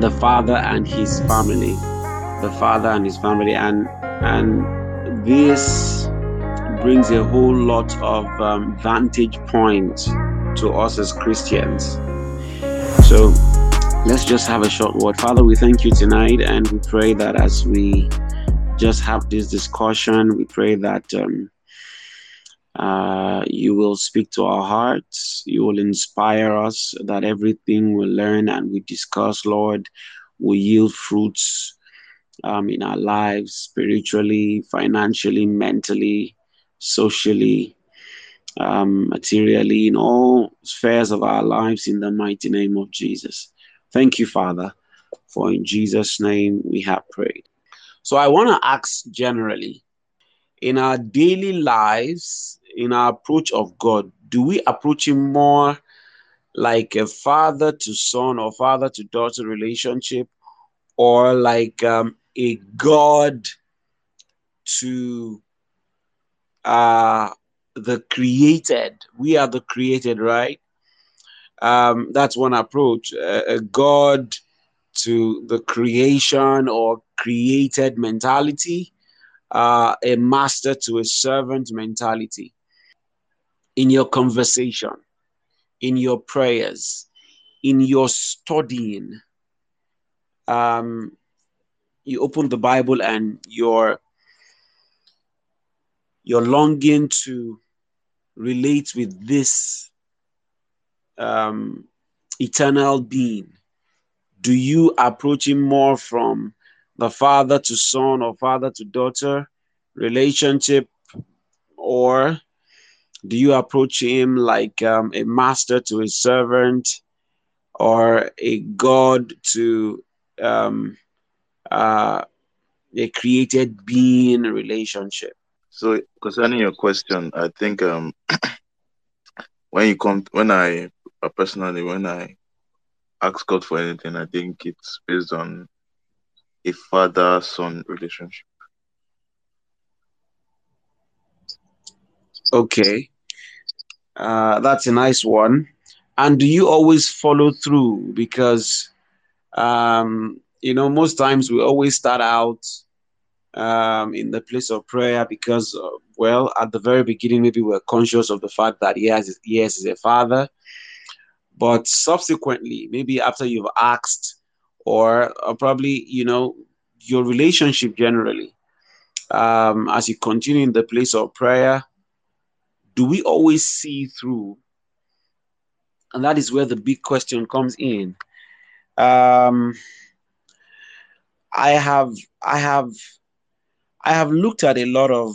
the father and his family, the father and his family, and and this brings a whole lot of um, vantage points to us as Christians. So let's just have a short word. Father, we thank you tonight, and we pray that as we just have this discussion, we pray that. Um, uh, you will speak to our hearts. You will inspire us that everything we learn and we discuss, Lord, will yield fruits um, in our lives, spiritually, financially, mentally, socially, um, materially, in all spheres of our lives, in the mighty name of Jesus. Thank you, Father, for in Jesus' name we have prayed. So I want to ask generally in our daily lives, in our approach of God, do we approach Him more like a father to son or father to daughter relationship, or like um, a God to uh, the created? We are the created, right? Um, that's one approach. A, a God to the creation or created mentality, uh, a master to a servant mentality in your conversation, in your prayers, in your studying. Um, you open the Bible and you're you're longing to relate with this um, eternal being. Do you approach him more from the father to son or father to daughter relationship, or do you approach him like um, a master to his servant or a god to um, uh, a created being relationship So concerning your question, I think um when you come when I uh, personally when I ask God for anything, I think it's based on a father son relationship. okay uh, that's a nice one. And do you always follow through? Because um, you know most times we always start out um, in the place of prayer because uh, well at the very beginning maybe we're conscious of the fact that yes yes is a father. But subsequently maybe after you've asked or uh, probably you know your relationship generally um, as you continue in the place of prayer do we always see through? And that is where the big question comes in. Um, i have i have i have looked at a lot of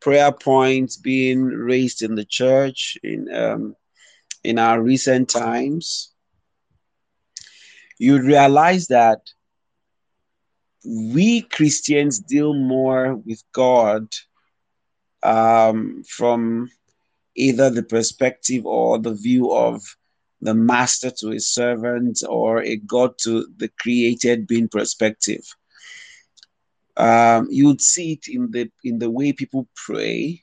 prayer points being raised in the church in um, in our recent times. You realize that we Christians deal more with God um, from either the perspective or the view of the master to his servant or a God to the created being perspective. Um, you would see it in the in the way people pray,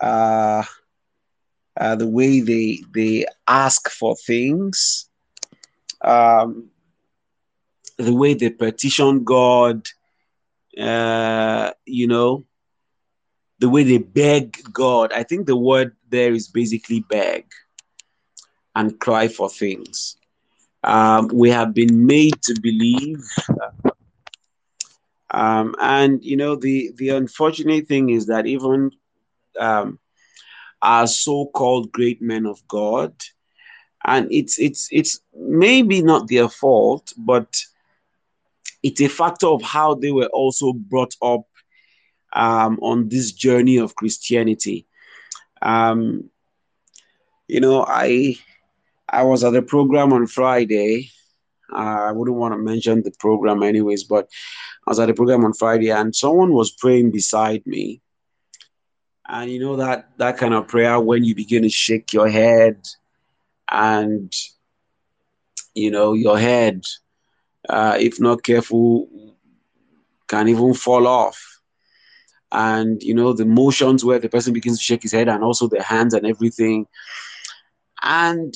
uh, uh, the way they they ask for things, um, the way they petition God, uh, you know, the way they beg God. I think the word there is basically beg and cry for things. Um, we have been made to believe. Um, and you know the the unfortunate thing is that even um, our so-called great men of God, and it's it's it's maybe not their fault, but it's a factor of how they were also brought up um, on this journey of Christianity. Um, you know, I I was at a program on Friday. Uh, I wouldn't want to mention the program, anyways, but I was at a program on Friday, and someone was praying beside me. And you know that that kind of prayer when you begin to shake your head, and you know your head, uh, if not careful, can even fall off and you know the motions where the person begins to shake his head and also the hands and everything and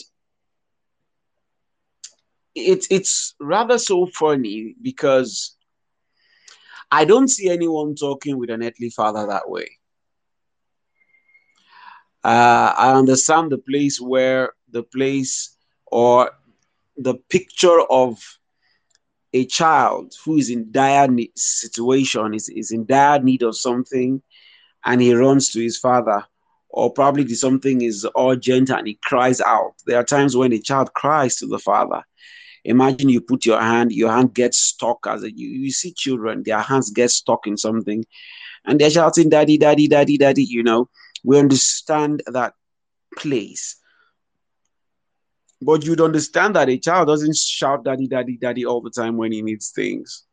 it's it's rather so funny because I don't see anyone talking with an earthly father that way. Uh, I understand the place where the place or the picture of a child who is in dire need, situation is, is in dire need of something and he runs to his father or probably something is urgent and he cries out. There are times when a child cries to the father. Imagine you put your hand your hand gets stuck as a, you, you see children their hands get stuck in something and they're shouting daddy daddy daddy daddy you know. We understand that place but you'd understand that a child doesn't shout daddy daddy daddy all the time when he needs things.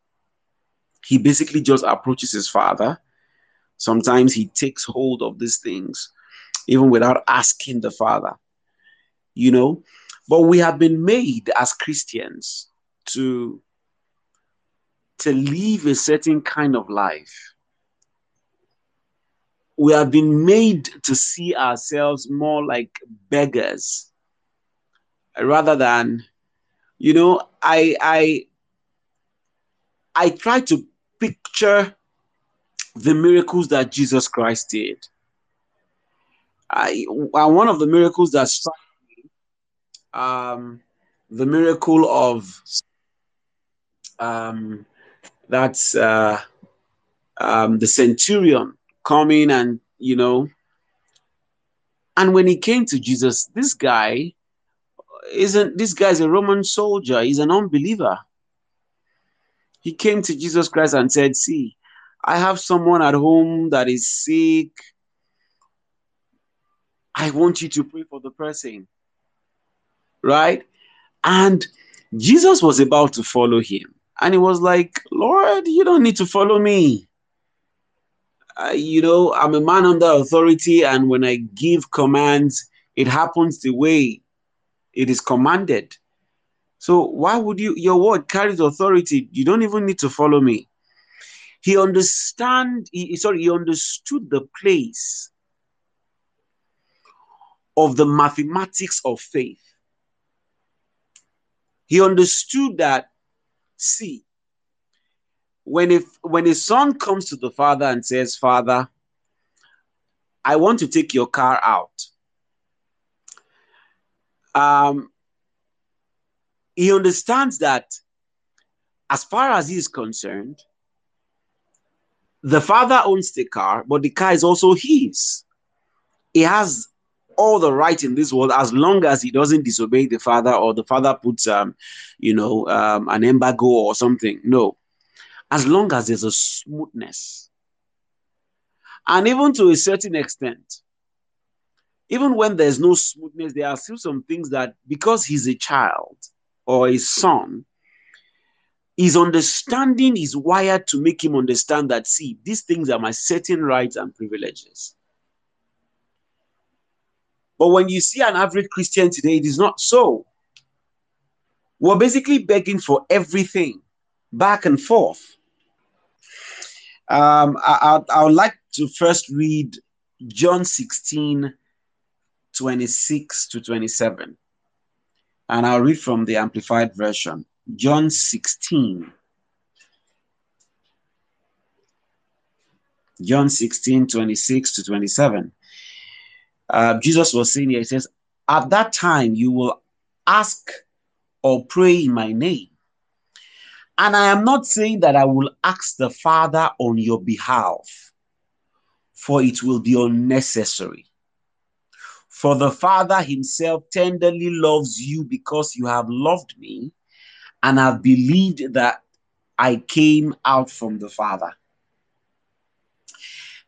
He basically just approaches his father. Sometimes he takes hold of these things even without asking the father you know? But we have been made as Christians to, to live a certain kind of life. We have been made to see ourselves more like beggars rather than, you know, I I I try to picture the miracles that Jesus Christ did. I, one of the miracles that struck me um, the miracle of um, that's uh, um, the centurion coming and you know and when he came to jesus this guy isn't this guy's a roman soldier he's an unbeliever he came to jesus christ and said see i have someone at home that is sick i want you to pray for the person right? And Jesus was about to follow him. And he was like, Lord, you don't need to follow me. Uh, you know, I'm a man under authority, and when I give commands, it happens the way it is commanded. So why would you? Your word carries authority. You don't even need to follow me. He understand. He, sorry, he understood the place of the mathematics of faith. He understood that, see, when if when a son comes to the father and says, Father, I want to take your car out. Um, he understands that as far as he is concerned, the father owns the car, but the car is also his. He has all the right in this world as long as he doesn't disobey the father or the father puts um you know um, an embargo or something. No. As long as there's a smoothness. And even to a certain extent even when there's no smoothness there are still some things that because he's a child or a son his understanding is wired to make him understand that see these things are my certain rights and privileges but when you see an average Christian today, it is not so. We're basically begging for everything back and forth. Um, I, I, I would like to first read John 16, 26 to 27. And I'll read from the Amplified Version. John 16. John 16, 26 to 27 uh, Jesus was saying here, he says, At that time you will ask or pray in my name. And I am not saying that I will ask the Father on your behalf, for it will be unnecessary. For the Father himself tenderly loves you because you have loved me and have believed that I came out from the Father.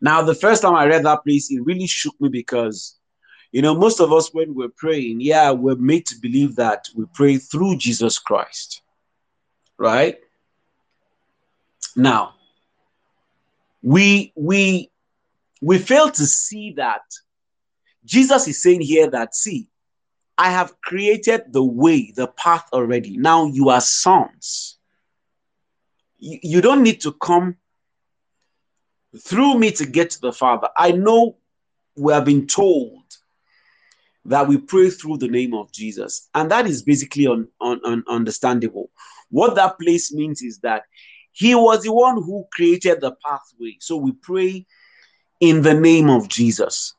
Now, the first time I read that place, it really shook me because, you know, most of us, when we're praying, yeah, we're made to believe that we pray through Jesus Christ, right? Now, we we we fail to see that Jesus is saying here that see, I have created the way, the path already. Now you are sons. You, don't need to come through me to get to the Father. I know we have been told that we pray through the name of Jesus. And that is basically un, un, un, understandable. What that place means is that he was the one who created the pathway. So we pray in the name of Jesus.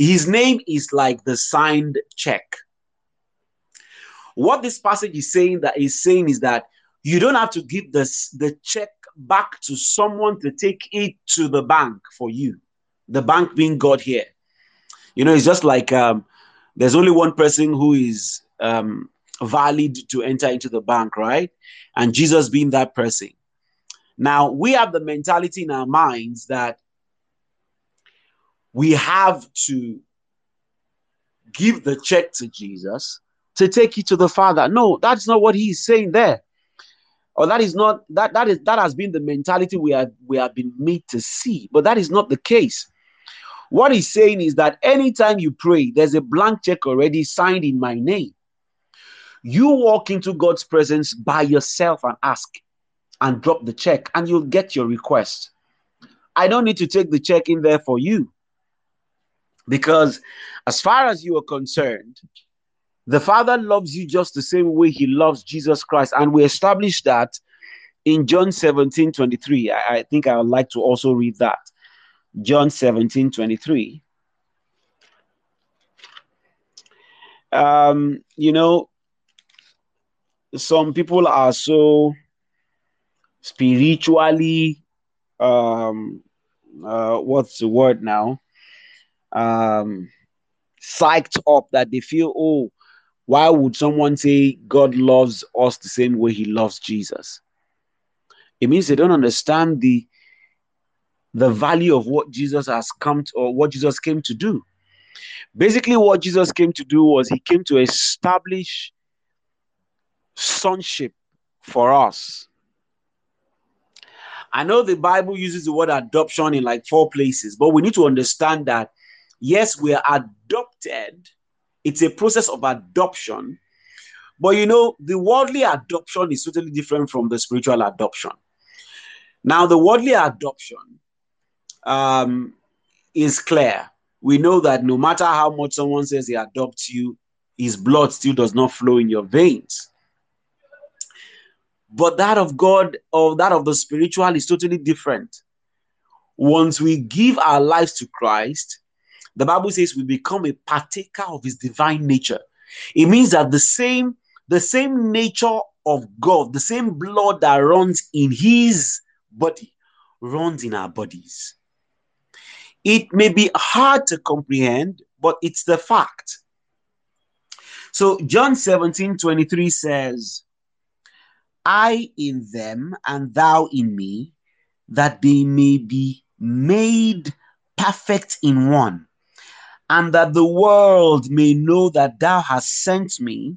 His name is like the signed check. What this passage is saying that is saying is that you don't have to give this the check back to someone to take it to the bank for you. The bank being God here. You know, it's just like um, there's only one person who is um, valid to enter into the bank, right? And Jesus being that person. Now, we have the mentality in our minds that we have to give the check to Jesus to take it to the Father. No, that's not what he's saying there. Or that is not that that is that has been the mentality we have we have been made to see, but that is not the case. What he's saying is that anytime you pray, there's a blank check already signed in my name. You walk into God's presence by yourself and ask and drop the check, and you'll get your request. I don't need to take the check in there for you. Because as far as you are concerned, the Father loves you just the same way He loves Jesus Christ. And we established that in John 17 23. I, I think I would like to also read that. John 17 23. Um, you know, some people are so spiritually um uh what's the word now um psyched up that they feel oh why would someone say god loves us the same way he loves jesus? It means they don't understand the the value of what jesus has come to or what jesus came to do. Basically what jesus came to do was he came to establish sonship for us. I know the Bible uses the word adoption in like four places, but we need to understand that yes, we are adopted. It's a process of adoption. But you know, the worldly adoption is totally different from the spiritual adoption. Now, the worldly adoption um, is clear. We know that no matter how much someone says he adopts you, his blood still does not flow in your veins. But that of God or that of the spiritual is totally different. Once we give our lives to Christ, the Bible says we become a partaker of his divine nature. It means that the same the same nature of God, the same blood that runs in his body runs in our bodies. It may be hard to comprehend, but it's the fact. So John 17 23 says, I in them and thou in me, that they may be made perfect in one, and that the world may know that thou hast sent me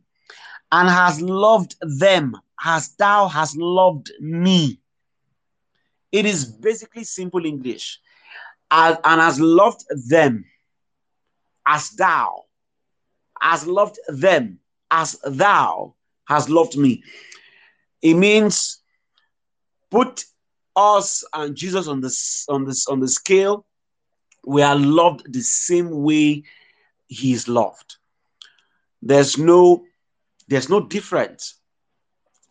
and hast loved them as thou hast loved me. It is basically simple English. As, and has loved them as thou, has loved them as thou has loved me. It means put us and Jesus on this on this on the scale. We are loved the same way he is loved. There's no there's no difference.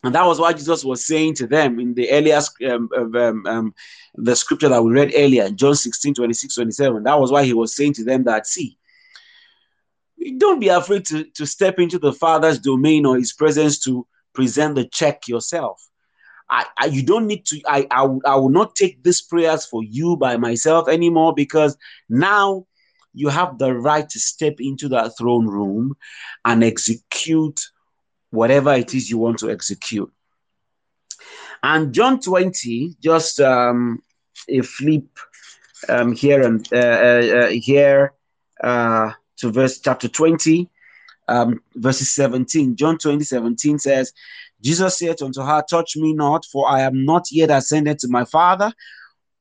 And that was why Jesus was saying to them in the earlier um, um, um, the scripture that we read earlier, John 16, 26, 27. That was why he was saying to them that, see, don't be afraid to, to step into the Father's domain or his presence to present the check yourself. I, I, you don't need to I, I, I will not take these prayers for you by myself anymore because now you have the right to step into that throne room and execute whatever it is you want to execute and john 20 just um, a flip um, here and uh, uh, uh here uh, to verse chapter 20 um, verses 17. John 20, 17 says, Jesus said unto her, Touch me not, for I am not yet ascended to my Father,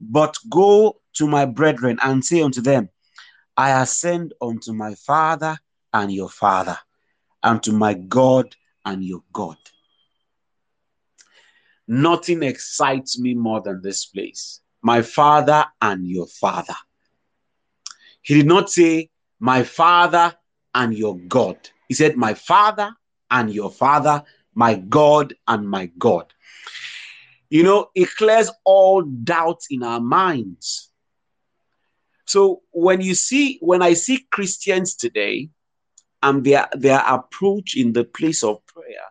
but go to my brethren and say unto them, I ascend unto my Father and your Father, and to my God and your God. Nothing excites me more than this place. My Father and your Father. He did not say, My Father and your God. He said, My Father and your Father, my God and my God. You know, it clears all doubts in our minds. So when you see, when I see Christians today and their their approach in the place of prayer,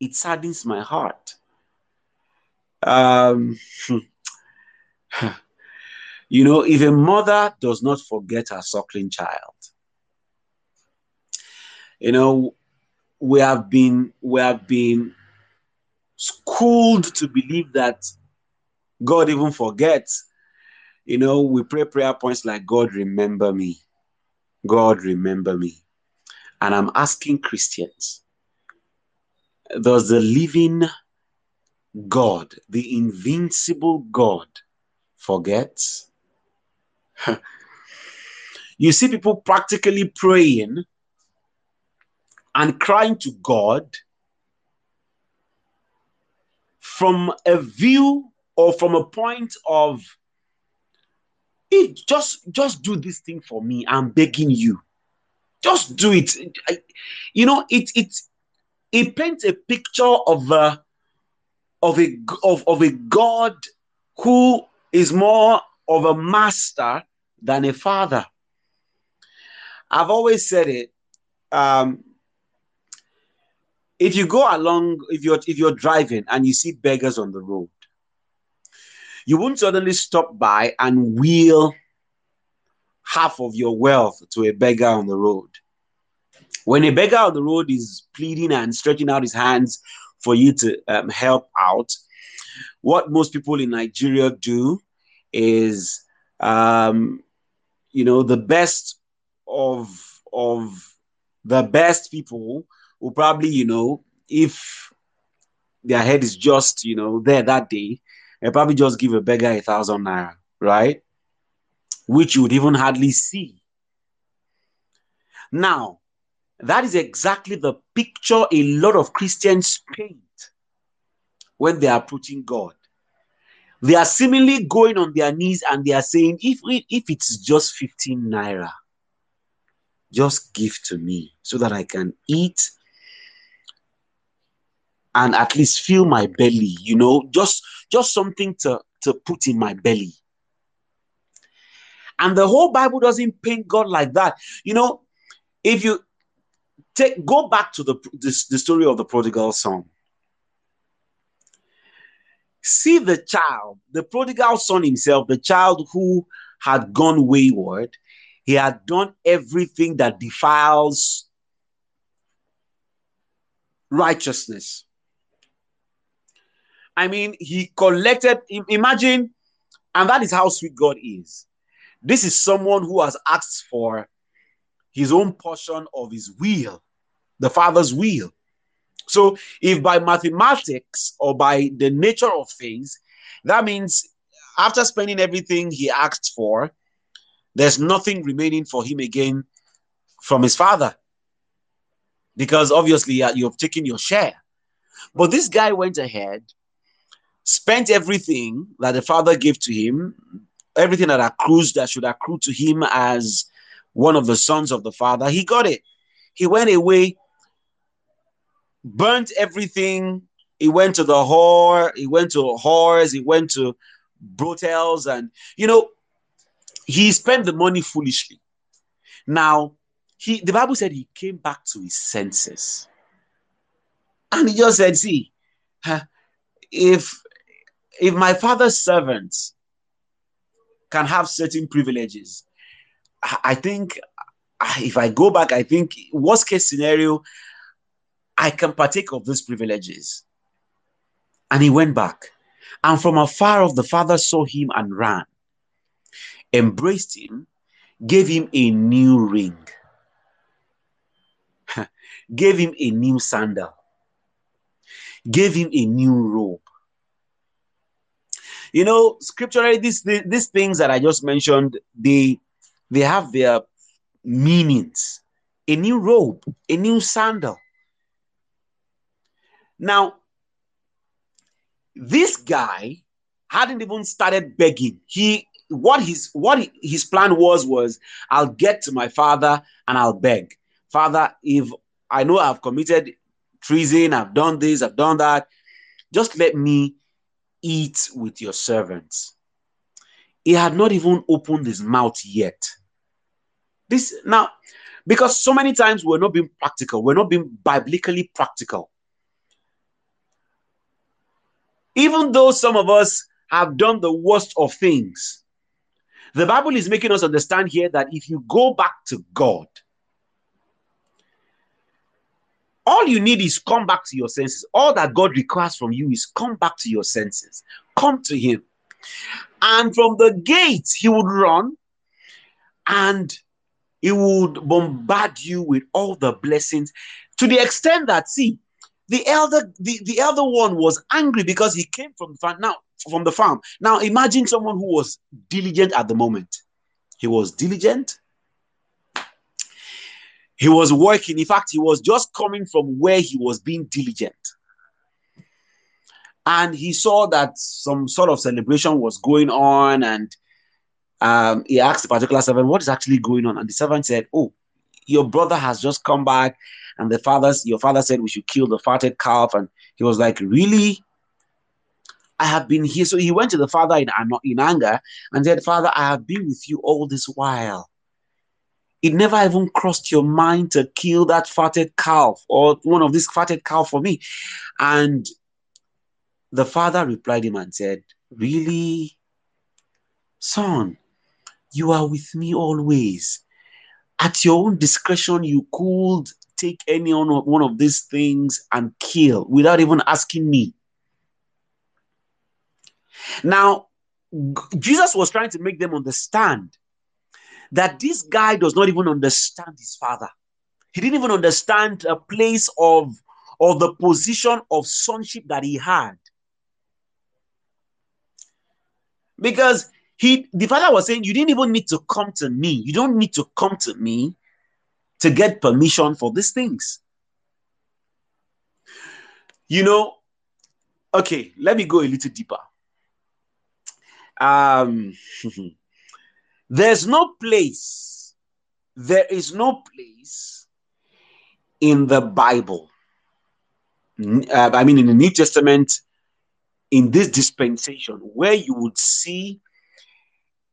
it saddens my heart. Um, you know, if a mother does not forget her suckling child, you know, we have been we have been schooled to believe that God even forgets. You know, we pray prayer points like God remember me. God remember me. And I'm asking Christians, does the living God, the invincible God, forget? you see people practically praying and crying to God from a view or from a point of just just do this thing for me. I'm begging you. Just do it. I, you know it it it paints a picture of a of a of, of a god who is more of a master than a father. I've always said it um if you go along if you're if you're driving and you see beggars on the road you won't suddenly stop by and wheel half of your wealth to a beggar on the road. When a beggar on the road is pleading and stretching out his hands for you to um, help out what most people in nigeria do is um, you know the best of of the best people will probably, you know, if their head is just, you know, there that day, they probably just give a beggar a thousand naira, right? Which you would even hardly see. Now, that is exactly the picture a lot of Christians paint when they are approaching God. They are seemingly going on their knees and they are saying, if, if it's just 15 naira, just give to me so that I can eat and at least fill my belly you know just just something to to put in my belly. And the whole bible doesn't paint god like that. You know if you take go back to the the, the story of the prodigal son. See the child the prodigal son himself the child who had gone wayward he had done everything that defiles righteousness I mean, he collected, imagine, and that is how sweet God is. This is someone who has asked for his own portion of his will, the Father's will. So, if by mathematics or by the nature of things, that means after spending everything he asked for, there's nothing remaining for him again from his father. Because obviously uh, you've taken your share. But this guy went ahead spent everything that the father gave to him, everything that accrues that should accrue to him as one of the sons of the father. He got it. He went away, burnt everything. He went to the whore, he went to whores, he went to brothels, and you know, he spent the money foolishly. Now, he the Bible said he came back to his senses. And he just said, see, if if my father's servants can have certain privileges, I think if I go back, I think worst case scenario, I can partake of those privileges. And he went back. And from afar off, the father saw him and ran, embraced him, gave him a new ring, gave him a new sandal, gave him a new robe, you know, scripturally, these these things that I just mentioned, they they have their meanings. A new robe, a new sandal. Now, this guy hadn't even started begging. He what his what his plan was was I'll get to my father and I'll beg. Father, if I know I've committed treason, I've done this, I've done that, just let me eat with your servants. He had not even opened his mouth yet. This now, because so many times we're not being practical, we're not being biblically practical. Even though some of us have done the worst of things, the Bible is making us understand here that if you go back to God, all you need is come back to your senses. All that God requires from you is come back to your senses. Come to Him. And from the gate, He would run and He would bombard you with all the blessings to the extent that, see, the elder the, the elder one was angry because he came from the farm now from the farm now imagine someone who was diligent at the moment he was diligent he was working. In fact he was just coming from where he was being diligent. And he saw that some sort of celebration was going on and um, he asked the particular servant what is actually going on? And the servant said oh your brother has just come back and the father's your father said we should kill the fatted calf. And he was like really? I have been here. So he went to the father in, in anger and said father i have been with you all this while it never even crossed your mind to kill that fatted calf or one of these fatted calf for me and the father replied him and said really son you are with me always at your own discretion you could take any one of these things and kill without even asking me. Now, Jesus was trying to make them understand that this guy does not even understand his father. He didn't even understand a place of, of the position of sonship that he had. Because he the father was saying, You didn't even need to come to me. You don't need to come to me to get permission for these things. You know, okay, let me go a little deeper. Um, there's no place, there is no place in the Bible, uh, I mean, in the New Testament, in this dispensation, where you would see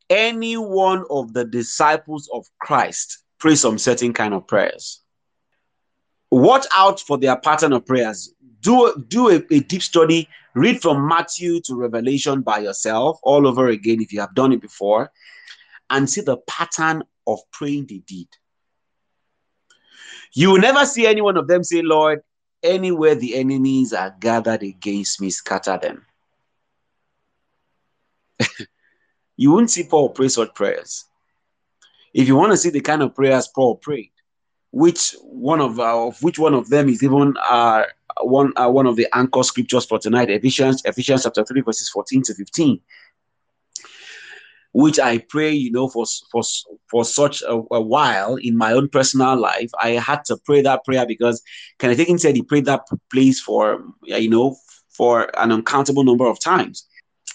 any one of the disciples of Christ pray some certain kind of prayers. Watch out for their pattern of prayers. Do, do a, a deep study. Read from Matthew to Revelation by yourself all over again if you have done it before and see the pattern of praying they did. You will never see any one of them say, Lord, anywhere the enemies are gathered against me, scatter them. you won't see Paul pray such prayers. If you want to see the kind of prayers Paul prayed, which one of uh, which one of them is even uh, one uh, one of the anchor scriptures for tonight, Ephesians Ephesians chapter three verses fourteen to fifteen, which I pray, you know, for for for such a, a, while in my own personal life, I had to pray that prayer because Kenneth said he prayed that place for you know for an uncountable number of times.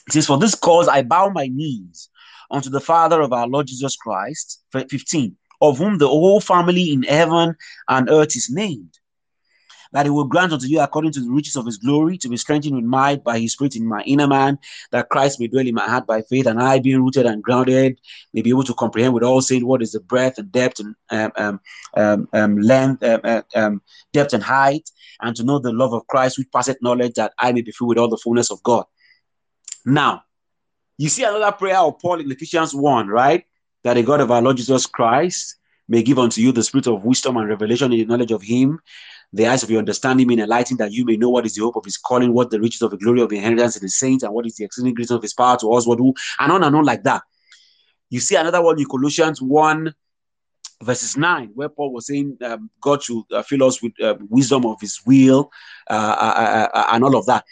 It says, "For this cause I bow my knees." unto the Father of our Lord Jesus Christ, 15, of whom the whole family in heaven and earth is named, that he will grant unto you according to the riches of his glory to be strengthened with might by his spirit in my inner man, that Christ may dwell in my heart by faith, and I, being rooted and grounded, may be able to comprehend with all saints what is the breadth and depth and um, um, um, um length, um, uh, um, depth and height, and to know the love of Christ which passeth knowledge, that I may be filled with all the fullness of God. Now, you see another prayer of Paul in Ephesians 1, right? That the God of our Lord Jesus Christ may give unto you the spirit of wisdom and revelation in the knowledge of him, the eyes of your understanding being enlightened, that you may know what is the hope of his calling, what the riches of the glory of the inheritance in the saints, and what is the exceeding greatness of his power to us, what who, and on and on like that. You see another one in Colossians 1, verses 9, where Paul was saying um, God should uh, fill us with uh, wisdom of his will uh, uh, uh, uh and all of that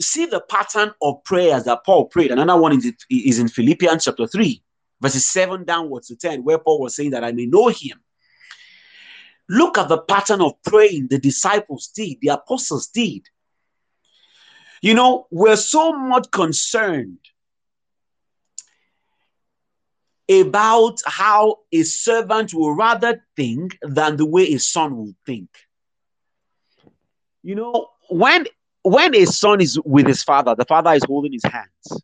see the pattern of prayers that Paul prayed. Another one is, is in Philippians chapter 3, verses 7 downwards to 10, where Paul was saying that I may know him. Look at the pattern of praying the disciples did, the apostles did. You know, we're so much concerned about how a servant will rather think than the way a son will think. You know, when when a son is with his father, the father is holding his hands,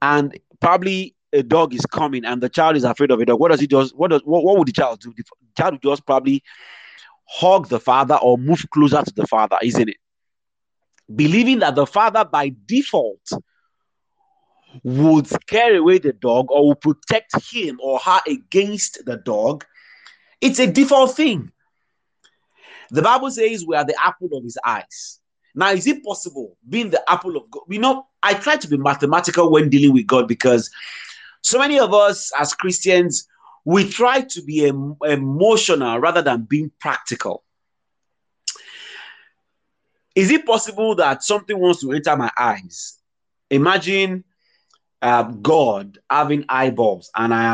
and probably a dog is coming, and the child is afraid of a dog. What does he do? What does what, what would the child do? The child would just probably hug the father or move closer to the father, isn't it? Believing that the father by default would scare away the dog or would protect him or her against the dog, it's a default thing. The Bible says we are the apple of his eyes. Now, is it possible being the apple of God? We know I try to be mathematical when dealing with God because so many of us as Christians, we try to be em- emotional rather than being practical. Is it possible that something wants to enter my eyes? Imagine uh, God having eyeballs and I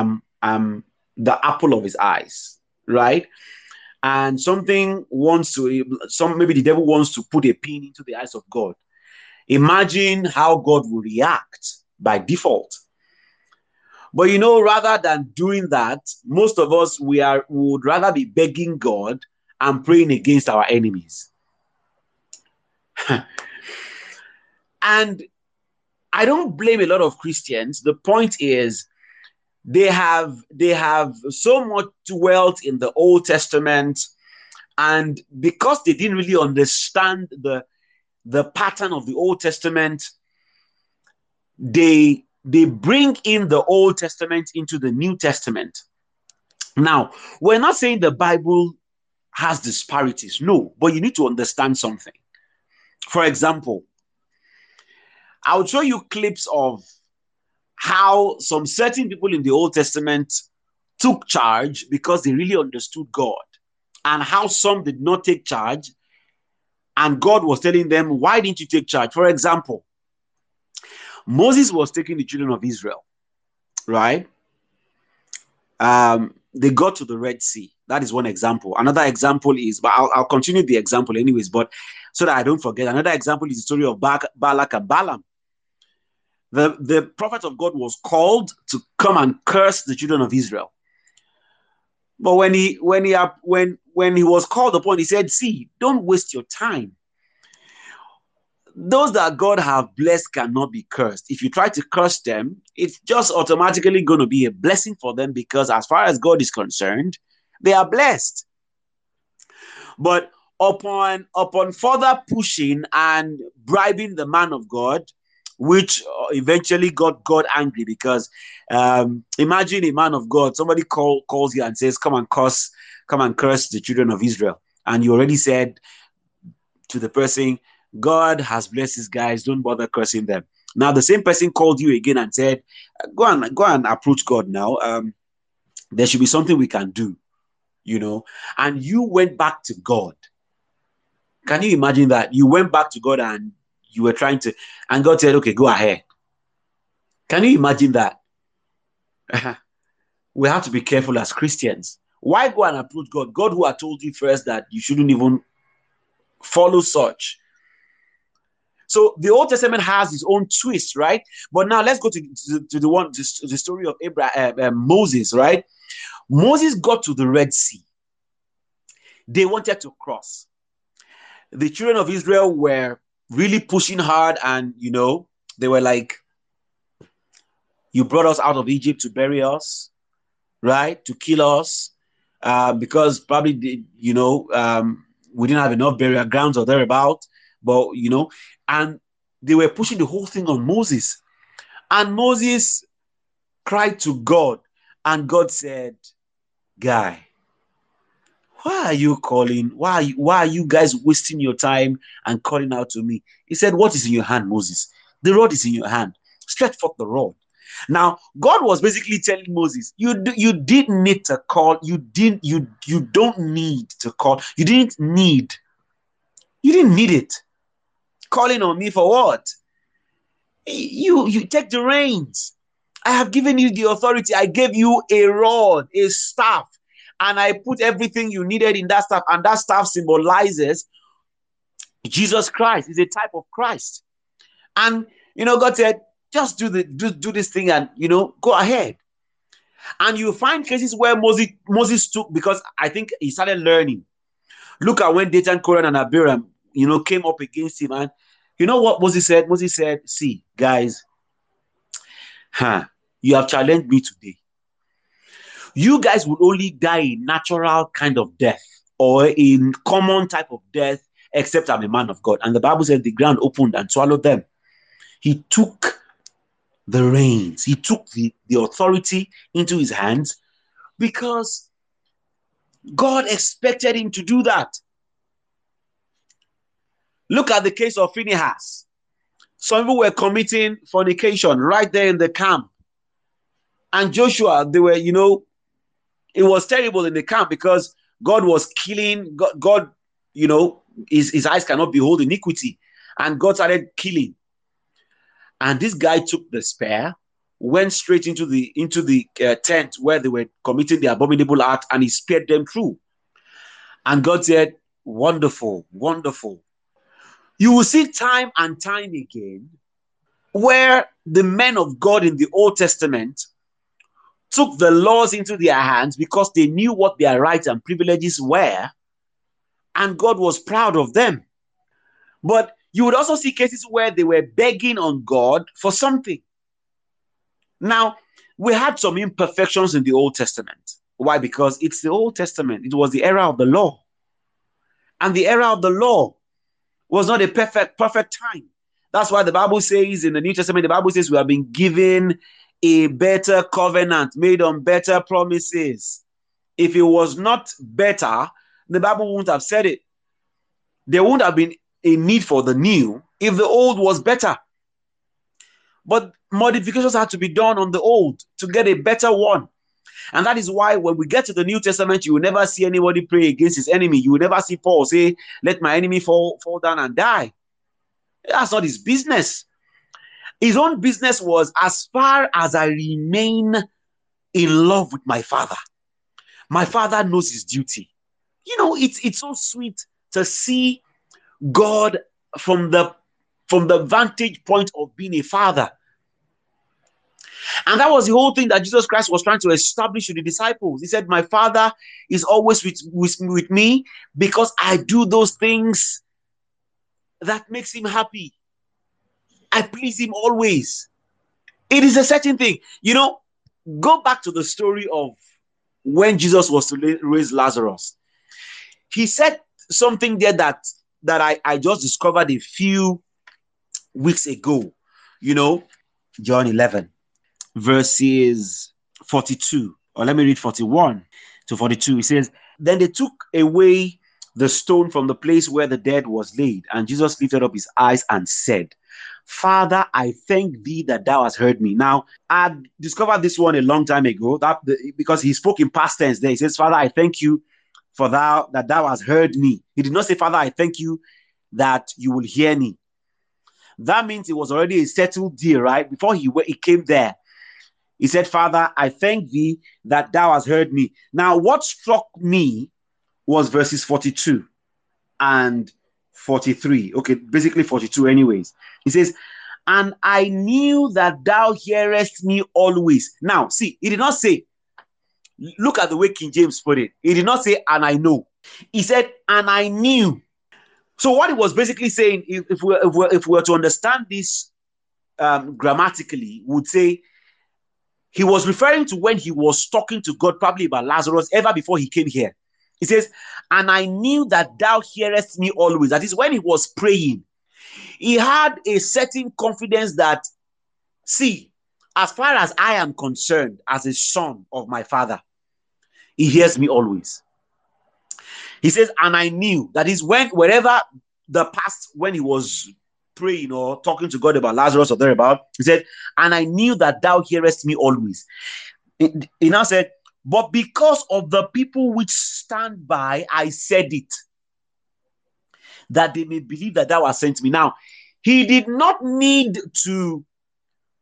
am the apple of his eyes, right? And something wants to, some maybe the devil wants to put a pin into the eyes of God. Imagine how God will react by default. But you know, rather than doing that, most of us we are would rather be begging God and praying against our enemies. and I don't blame a lot of Christians. The point is they have they have so much wealth in the Old Testament, and because they didn't really understand the the pattern of the Old Testament, they they bring in the Old Testament into the New Testament. Now, we're not saying the Bible has disparities, no, but you need to understand something. For example, I'll show you clips of how some certain people in the Old Testament took charge because they really understood God, and how some did not take charge, and God was telling them, Why didn't you take charge? For example, Moses was taking the children of Israel, right? Um, they got to the Red Sea. That is one example. Another example is, but I'll, I'll continue the example anyways, but so that I don't forget. Another example is the story of Balak and Balaam the, the prophet of God was called to come and curse the children of Israel. But when he when he when when he was called upon, he said, "See, don't waste your time. Those that God have blessed cannot be cursed. If you try to curse them, it's just automatically going to be a blessing for them because, as far as God is concerned, they are blessed. But upon upon further pushing and bribing the man of God, which uh, eventually got God angry because um, imagine a man of God, somebody call, calls you and says, Come and curse, come and curse the children of Israel. And you already said to the person, God has blessed these guys, don't bother cursing them. Now the same person called you again and said, Go and go and approach God now. Um, there should be something we can do, you know. And you went back to God. Can you imagine that? You went back to God and you were trying to, and God said, okay, go ahead. Can you imagine that? we have to be careful as Christians. Why go and approach God? God who had told you first that you shouldn't even follow such. So the Old Testament has its own twist, right? But now let's go to, to, to the one, to, the story of Abraham, uh, uh, Moses, right? Moses got to the Red Sea. They wanted to cross. The children of Israel were really pushing hard and you know they were like you brought us out of egypt to bury us right to kill us uh, because probably you know um, we didn't have enough burial grounds or thereabout but you know and they were pushing the whole thing on moses and moses cried to god and god said guy why are you calling? Why are you, why are you guys wasting your time and calling out to me? He said, What is in your hand, Moses? The rod is in your hand. Stretch forth the rod. Now, God was basically telling Moses, you you didn't need to call. You didn't you you don't need to call. You didn't need. You didn't need it. Calling on me for what? You you take the reins. I have given you the authority. I gave you a rod, a staff and I put everything you needed in that staff, and that staff symbolizes Jesus Christ. Is a type of Christ. And you know, God said, just do the do, do this thing and you know, go ahead. And you find cases where Moses Moses took because I think he started learning. Look at when Dathan, Korah, and Abiram, you know, came up against him. And you know what Moses said? Moses said, See, guys, huh, you have challenged me today. You guys will only die a natural kind of death or in common type of death, except I'm a man of God. And the Bible says the ground opened and swallowed them. He took the reins, he took the, the authority into his hands because God expected him to do that. Look at the case of Phinehas. Some people were committing fornication right there in the camp. And Joshua, they were, you know, it was terrible in the camp because God was killing, God, God you know, his, his eyes cannot behold iniquity. And God started killing. And this guy took the spear, went straight into the into the uh, tent where they were committing the abominable act, and he speared them through. And God said, "Wonderful, wonderful." You will see time and time again where the men of God in the Old Testament took the laws into their hands because they knew what their rights and privileges were, and God was proud of them. But you would also see cases where they were begging on God for something. Now, we had some imperfections in the Old Testament. Why? Because it's the Old Testament, it was the era of the law. And the era of the law was not a perfect, perfect time. That's why the Bible says in the New Testament, the Bible says we have been given a better covenant made on better promises. If it was not better, the Bible wouldn't have said it. There wouldn't have been a need for the new if the old was better. But modifications had to be done on the old to get a better one. And that is why when we get to the New Testament, you will never see anybody pray against his enemy. You will never see Paul say, Let my enemy fall, fall down and die. That's not his business. His own business was as far as I remain in love with my father, my father knows his duty. You know, it's it's so sweet to see God from the from the vantage point of being a father. And that was the whole thing that Jesus Christ was trying to establish to the disciples. He said, My Father is always with, with, with me because I do those things that makes him happy. I please him always. It is a certain thing. You know, go back to the story of when Jesus was to raise Lazarus. He said something there that that I, I just discovered a few weeks ago. You know, John 11, verses 42, or let me read 41 to 42. He says, Then they took away the stone from the place where the dead was laid, and Jesus lifted up his eyes and said, Father, I thank thee that thou hast heard me. Now, I discovered this one a long time ago that because he spoke in past tense there. He says, Father, I thank you for thou that thou hast heard me. He did not say, Father, I thank you that you will hear me. That means it was already a settled deal, right? Before he, he came there, he said, Father, I thank thee that thou hast heard me. Now, what struck me was verses 42 and 43. Okay, basically 42, anyways. He says, And I knew that thou hearest me always. Now, see, he did not say, Look at the way King James put it. He did not say, and I know. He said, and I knew. So what he was basically saying, if, if, we, if, we, if we were to understand this um, grammatically, would say he was referring to when he was talking to God, probably about Lazarus, ever before he came here. He says, and I knew that thou hearest me always. That is when he was praying. He had a certain confidence that, see, as far as I am concerned, as a son of my father, he hears me always. He says, and I knew that is when wherever the past when he was praying or talking to God about Lazarus or thereabout, he said, and I knew that thou hearest me always. He now said, but because of the people which stand by, I said it, that they may believe that thou hast sent me. Now, he did not need to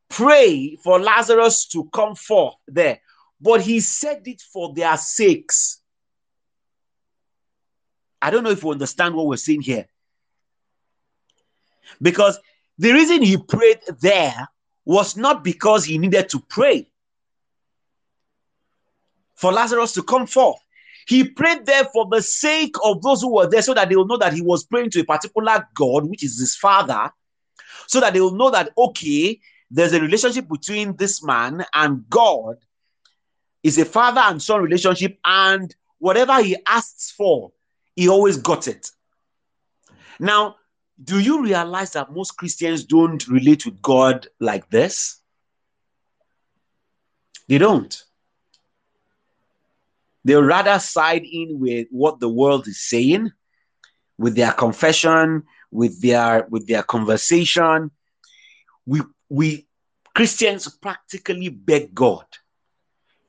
pray for Lazarus to come forth there, but he said it for their sakes. I don't know if you understand what we're saying here. Because the reason he prayed there was not because he needed to pray. for Lazarus to come forth. He prayed there for the sake of those who were there so that they will know that he was praying to a particular God, which is his father, so that they will know that, okay, there's a relationship between this man and God. Is a father and son relationship, and whatever he asks for, he always got it. Now, do you realize that most Christians don't relate with God like this? They don't. They rather side in with what the world is saying, with their confession, with their with their conversation. We we Christians practically beg God.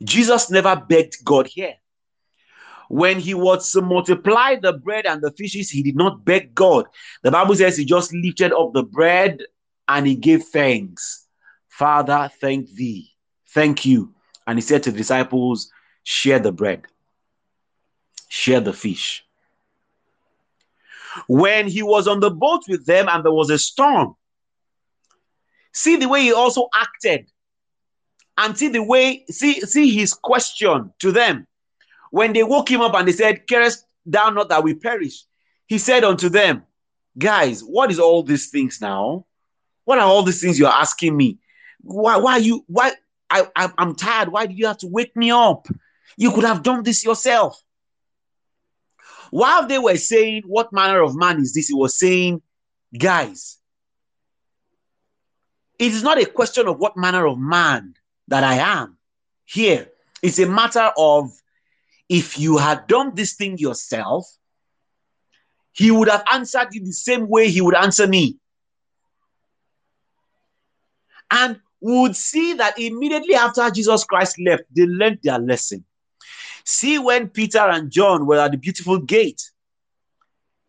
Jesus never begged God here. When he was to multiply the bread and the fishes, he did not beg God. The Bible says he just lifted up the bread and he gave thanks. Father, thank thee. Thank you. And he said to the disciples, share the bread, share the fish. When he was on the boat with them and there was a storm, see the way he also acted and see the way see see his question to them when they woke him up and they said carest thou not that we perish he said unto them guys what is all these things now what are all these things you're asking me why why you why I, I i'm tired why do you have to wake me up you could have done this yourself. While they were saying, What manner of man is this? He was saying, Guys, it is not a question of what manner of man that I am here. It's a matter of if you had done this thing yourself, he would have answered you the same way he would answer me. And would see that immediately after Jesus Christ left, they learned their lesson. See, when Peter and John were at the beautiful gate,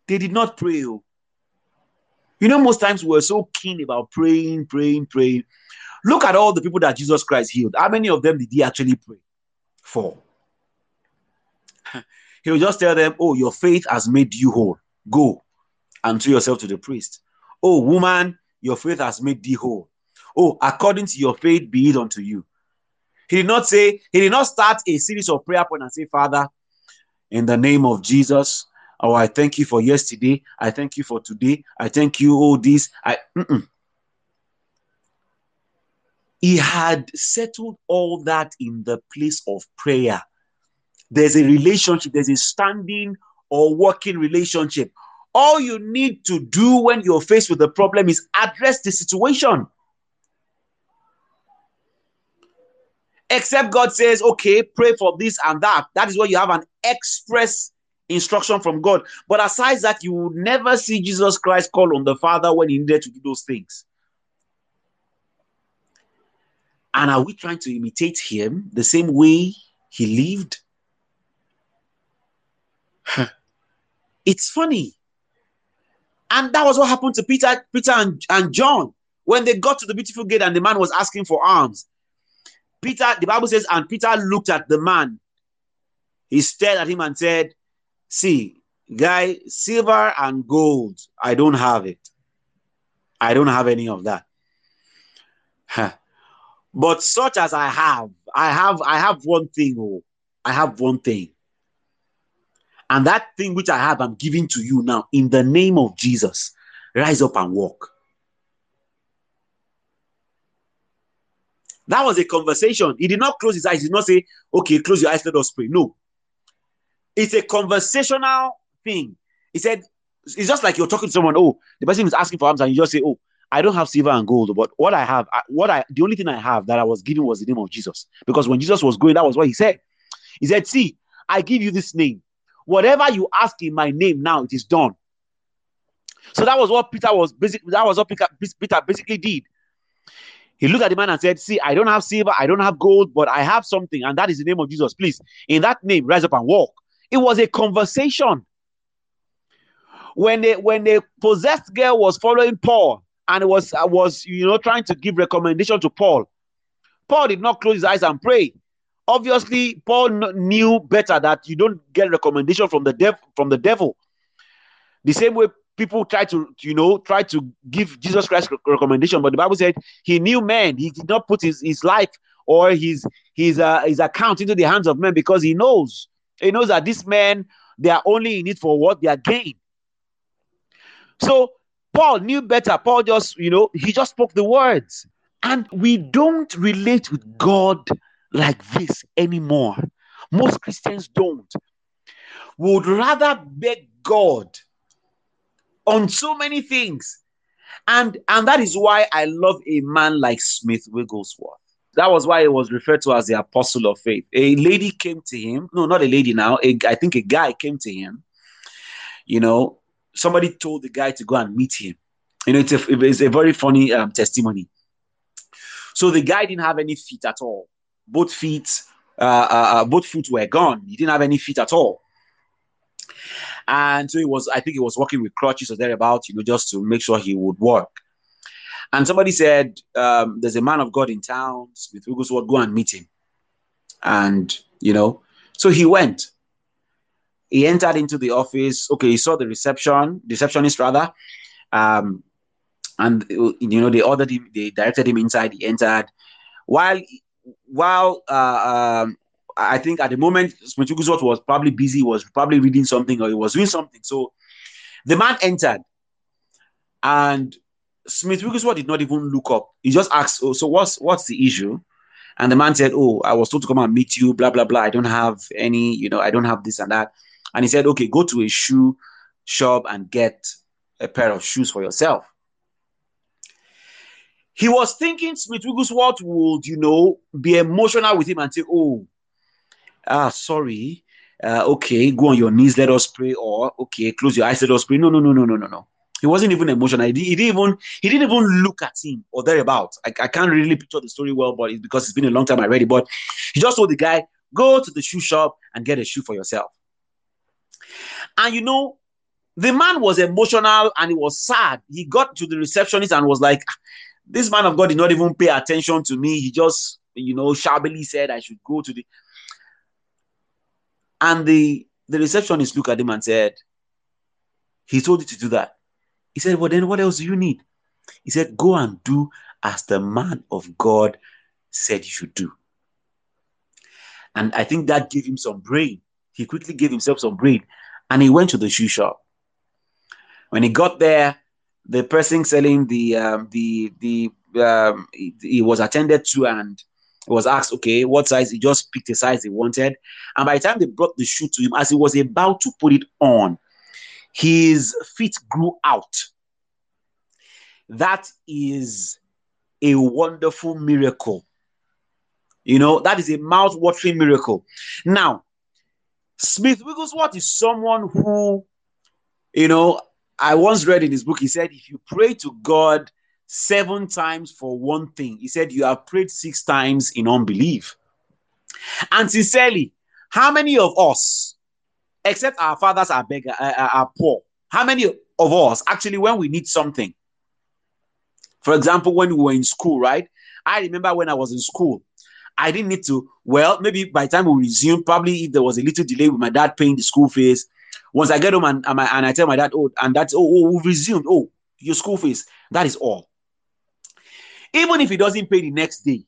they did not pray. Oh. You know, most times we're so keen about praying, praying, praying. Look at all the people that Jesus Christ healed. How many of them did he actually pray for? He'll just tell them, Oh, your faith has made you whole. Go and show yourself to the priest. Oh, woman, your faith has made thee whole. Oh, according to your faith, be it unto you. He did not say, he did not start a series of prayer points and say, Father, in the name of Jesus, oh, I thank you for yesterday. I thank you for today. I thank you, all this. I mm-mm. he had settled all that in the place of prayer. There's a relationship, there's a standing or working relationship. All you need to do when you're faced with a problem is address the situation. except God says, okay, pray for this and that. That is where you have an express instruction from God. But aside that, you would never see Jesus Christ call on the Father when he needed to do those things. And are we trying to imitate him the same way he lived? it's funny. And that was what happened to Peter, Peter and, and John when they got to the beautiful gate and the man was asking for alms. Peter, the Bible says, and Peter looked at the man. He stared at him and said, See, guy, silver and gold, I don't have it. I don't have any of that. but such as I have, I have, I have one thing. Oh, I have one thing. And that thing which I have, I'm giving to you now in the name of Jesus. Rise up and walk. That was a conversation. He did not close his eyes. He did not say, okay, close your eyes, let us pray. No. It's a conversational thing. He said, it's just like you're talking to someone, oh, the person is asking for alms, and you just say, oh, I don't have silver and gold, but what I have, what I, the only thing I have that I was given was the name of Jesus. Because when Jesus was going, that was what he said. He said, see, I give you this name. Whatever you ask in my name now, it is done. So that was what Peter was basically, that was what Peter basically did. He looked at the man and said, See, I don't have silver, I don't have gold, but I have something, and that is the name of Jesus. Please, in that name, rise up and walk. It was a conversation. When the when the possessed girl was following Paul and was was you know trying to give recommendation to Paul, Paul did not close his eyes and pray. Obviously, Paul knew better that you don't get recommendation from the devil from the devil. The same way people try to, you know, try to give Jesus Christ recommendation, but the Bible said he knew men. He did not put his, his life or his his uh, his account into the hands of men because he knows he knows that these men they are only in it for what they are gain. So Paul knew better. Paul just you know he just spoke the words, and we don't relate with God like this anymore. Most Christians don't. Would rather beg God on so many things. And and that is why I love a man like Smith Wigglesworth. That was why he was referred to as the apostle of faith. A lady came to him, no, not a lady now. A, I think a guy came to him. You know, somebody told the guy to go and meet him. You know, it's a, it's a very funny um, testimony. So the guy didn't have any feet at all. Both feet, uh, uh, uh both feet were gone. He didn't have any feet at all. And so he was, I think he was working with crutches or thereabouts, you know, just to make sure he would work. And somebody said, um, There's a man of God in town, Smith Wigglesworth, go and meet him. And, you know, so he went. He entered into the office. Okay, he saw the reception, receptionist rather. Um, and you know, they ordered him, they directed him inside, he entered. While while uh, um, I think at the moment Smith was probably busy, was probably reading something or he was doing something. So the man entered, and Smith Wigglesworth did not even look up. He just asked, "Oh, so what's what's the issue?" And the man said, "Oh, I was told to come and meet you. Blah blah blah. I don't have any, you know, I don't have this and that." And he said, "Okay, go to a shoe shop and get a pair of shoes for yourself." He was thinking Smith Wigglesworth would, you know, be emotional with him and say, "Oh, ah, sorry, uh, okay, go on your knees, let us pray, or okay, close your eyes, let us pray. No, no, no, no, no, no, no. He wasn't even emotional. He, he didn't even he didn't even look at him or thereabouts. I, I can't really picture the story well, but it's because it's been a long time already. But he just told the guy, go to the shoe shop and get a shoe for yourself. And you know, the man was emotional and he was sad. He got to the receptionist and was like, ah, This man of God did not even pay attention to me. He just, you know, shabbily said I should go to the and the, the receptionist looked at him and said, He told you to do that. He said, Well, then what else do you need? He said, Go and do as the man of God said you should do. And I think that gave him some brain. He quickly gave himself some brain and he went to the shoe shop. When he got there, the person selling the um, the the um, he, he was attended to and was asked, okay, what size? He just picked a size he wanted. And by the time they brought the shoe to him, as he was about to put it on, his feet grew out. That is a wonderful miracle. You know, that is a mouth watering miracle. Now, Smith Wigglesworth is someone who, you know, I once read in his book, he said, if you pray to God seven times for one thing. He said, You have prayed six times in unbelief. And sincerely, how many of us, except our fathers are beggar, uh, uh, are poor, how many of us actually, when we need something, for example, when we were in school, right? I remember when I was in school, I didn't need to, well, maybe by the time we resume, probably if there was a little delay with my dad paying the school fees, once I get home and, and, and I tell my dad, oh, and that's, oh, oh, we resumed, oh, your school fees, that is all. Even if he doesn't pay the next day,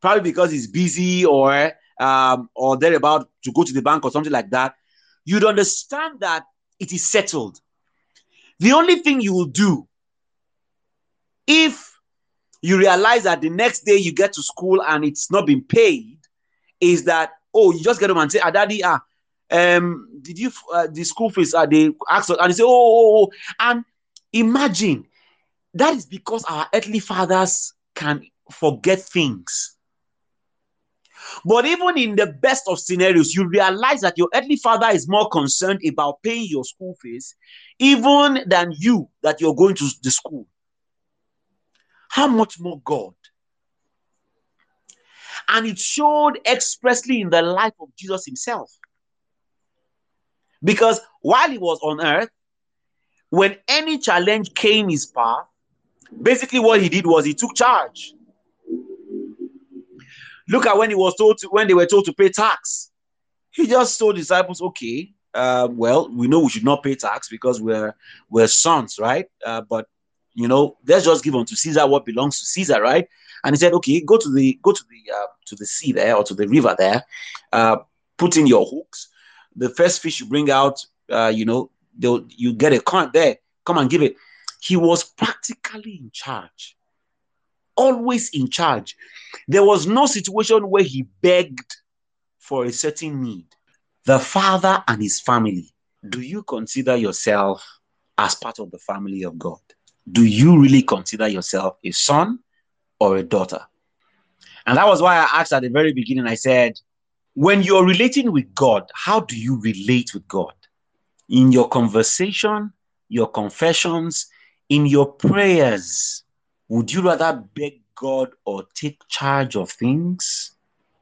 probably because he's busy or um, or they're about to go to the bank or something like that, you'd understand that it is settled. The only thing you will do if you realize that the next day you get to school and it's not been paid is that oh you just get them and say ah daddy ah um did you uh, the school fees are uh, they ask and they say oh, oh, oh and imagine that is because our earthly fathers can forget things. But even in the best of scenarios, you realize that your earthly father is more concerned about paying your school fees even than you that you're going to the school. How much more God? And it showed expressly in the life of Jesus himself. Because while he was on earth, when any challenge came his path, Basically, what he did was he took charge. Look at when he was told to, when they were told to pay tax. He just told disciples, okay, uh, well, we know we should not pay tax because we're we're sons, right? Uh, but you know, let's just give unto Caesar what belongs to Caesar, right? And he said, okay, go to the go to the uh, to the sea there or to the river there, uh, put in your hooks. The first fish you bring out, uh, you know, you get a coin there. Come and give it. He was practically in charge, always in charge. There was no situation where he begged for a certain need. The father and his family. Do you consider yourself as part of the family of God? Do you really consider yourself a son or a daughter? And that was why I asked at the very beginning, I said, when you're relating with God, how do you relate with God? In your conversation, your confessions, in your prayers, would you rather beg God or take charge of things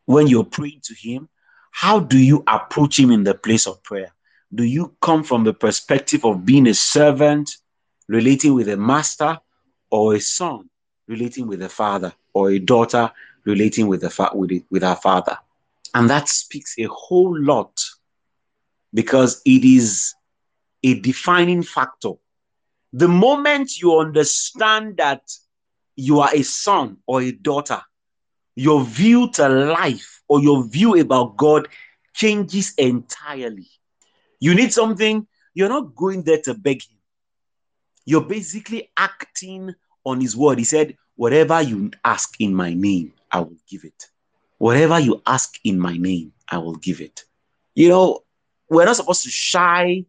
when you're praying to Him? How do you approach Him in the place of prayer? Do you come from the perspective of being a servant, relating with a master, or a son, relating with a father, or a daughter, relating with, the fa- with, it, with our father? And that speaks a whole lot because it is a defining factor. The moment you understand that you are a son or a daughter, your view to life or your view about God changes entirely. You need something, you're not going there to beg Him. You're basically acting on His word. He said, Whatever you ask in my name, I will give it. Whatever you ask in my name, I will give it. You know, we're not supposed to shy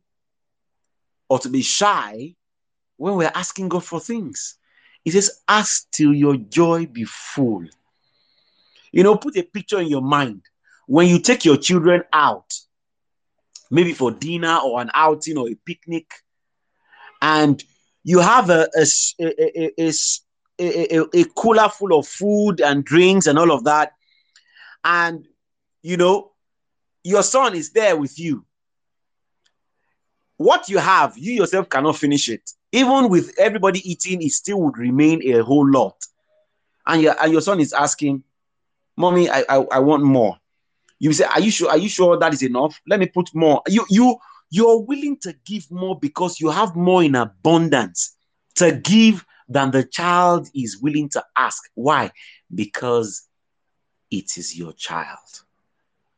or to be shy when we're asking God for things. He says, Ask till your joy be full. You know, put a picture in your mind. When you take your children out, maybe for dinner or an outing or a picnic, and you have a, a, a, a, a, cooler full of food and drinks and all of that, and you know, your son is there with you. What you have, you yourself cannot finish it. Even with everybody eating, it still would remain a whole lot. And your, and your son is asking, Mommy, I, I, I want more. You say, Are you sure? Are you sure that is enough? Let me put more. You you you're willing to give more because you have more in abundance to give than the child is willing to ask. Why? Because it is your child,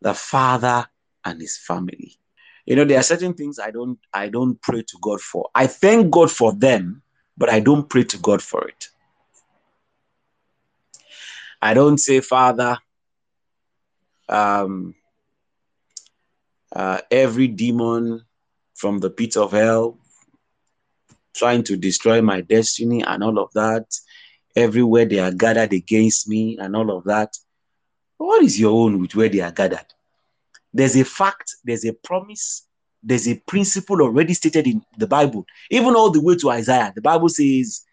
the father and his family. You know, there are certain things I don't I don't pray to God for. I thank God for them, but I don't pray to God for it. I don't say, Father, um, uh, every demon from the pit of hell trying to destroy my destiny and all of that, everywhere they are gathered against me and all of that. What is your own with where they are gathered? There's a fact, there's a promise, there's a principle already stated in the Bible. Even all the way to Isaiah, the Bible says,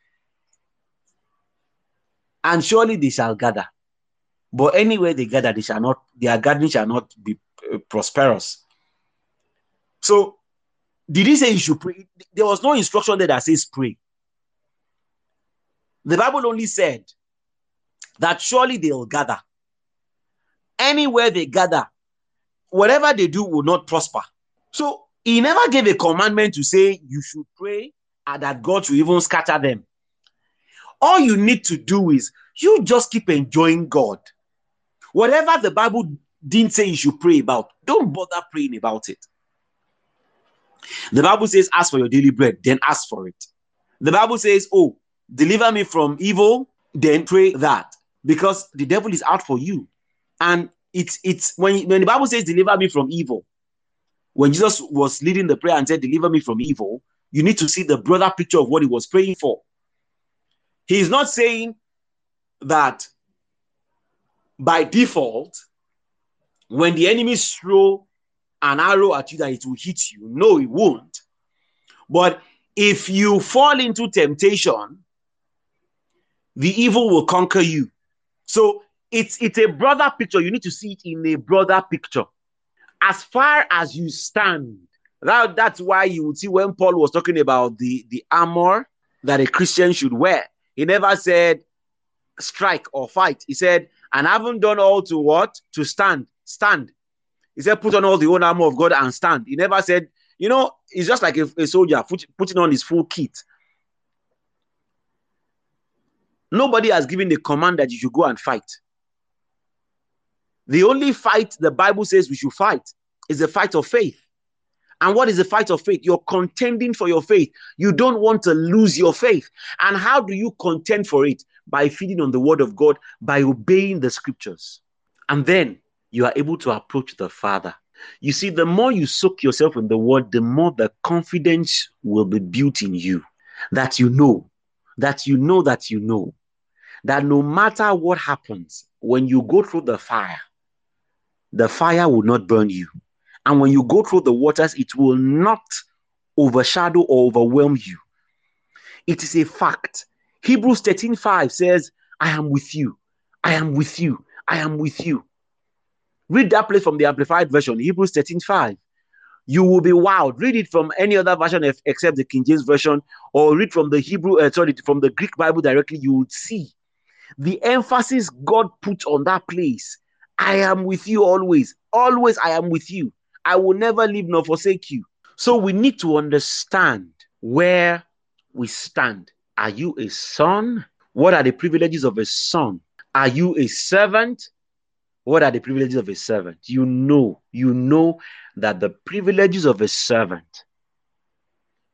and surely they shall gather. But anywhere they gather, they shall not, their gathering shall not be uh, prosperous. So, did he say you should pray? There was no instruction there that says pray. The Bible only said that surely they'll gather. Anywhere they gather, whatever they do will not prosper. So he never gave a commandment to say you should pray and that God should even scatter them. All you need to do is you just keep enjoying God. Whatever the Bible didn't say you should pray about, don't bother praying about it. The Bible says, ask for your daily bread, then ask for it. The Bible says, oh, deliver me from evil, then pray that because the devil is out for you. And it's it's when, when the Bible says deliver me from evil, when Jesus was leading the prayer and said, Deliver me from evil, you need to see the broader picture of what he was praying for. He is not saying that by default, when the enemy throw an arrow at you, that it will hit you. No, it won't. But if you fall into temptation, the evil will conquer you. So it's it's a broader picture. You need to see it in a broader picture. As far as you stand, that, that's why you would see when Paul was talking about the, the armor that a Christian should wear. He never said strike or fight. He said, and haven't done all to what? To stand. Stand. He said, put on all the own armor of God and stand. He never said, you know, it's just like a, a soldier put, putting on his full kit. Nobody has given the command that you should go and fight. The only fight the Bible says we should fight is the fight of faith. And what is the fight of faith? You're contending for your faith. You don't want to lose your faith. And how do you contend for it? By feeding on the word of God, by obeying the scriptures. And then you are able to approach the Father. You see, the more you soak yourself in the word, the more the confidence will be built in you that you know, that you know, that you know, that no matter what happens, when you go through the fire, the fire will not burn you. And when you go through the waters, it will not overshadow or overwhelm you. It is a fact. Hebrews 13 5 says, I am with you. I am with you. I am with you. Read that place from the Amplified Version, Hebrews 13 5. You will be wild. Read it from any other version except the King James Version, or read from the Hebrew, uh, sorry, from the Greek Bible directly. You would see the emphasis God put on that place. I am with you always. Always, I am with you. I will never leave nor forsake you. So we need to understand where we stand. Are you a son? What are the privileges of a son? Are you a servant? What are the privileges of a servant? You know, you know that the privileges of a servant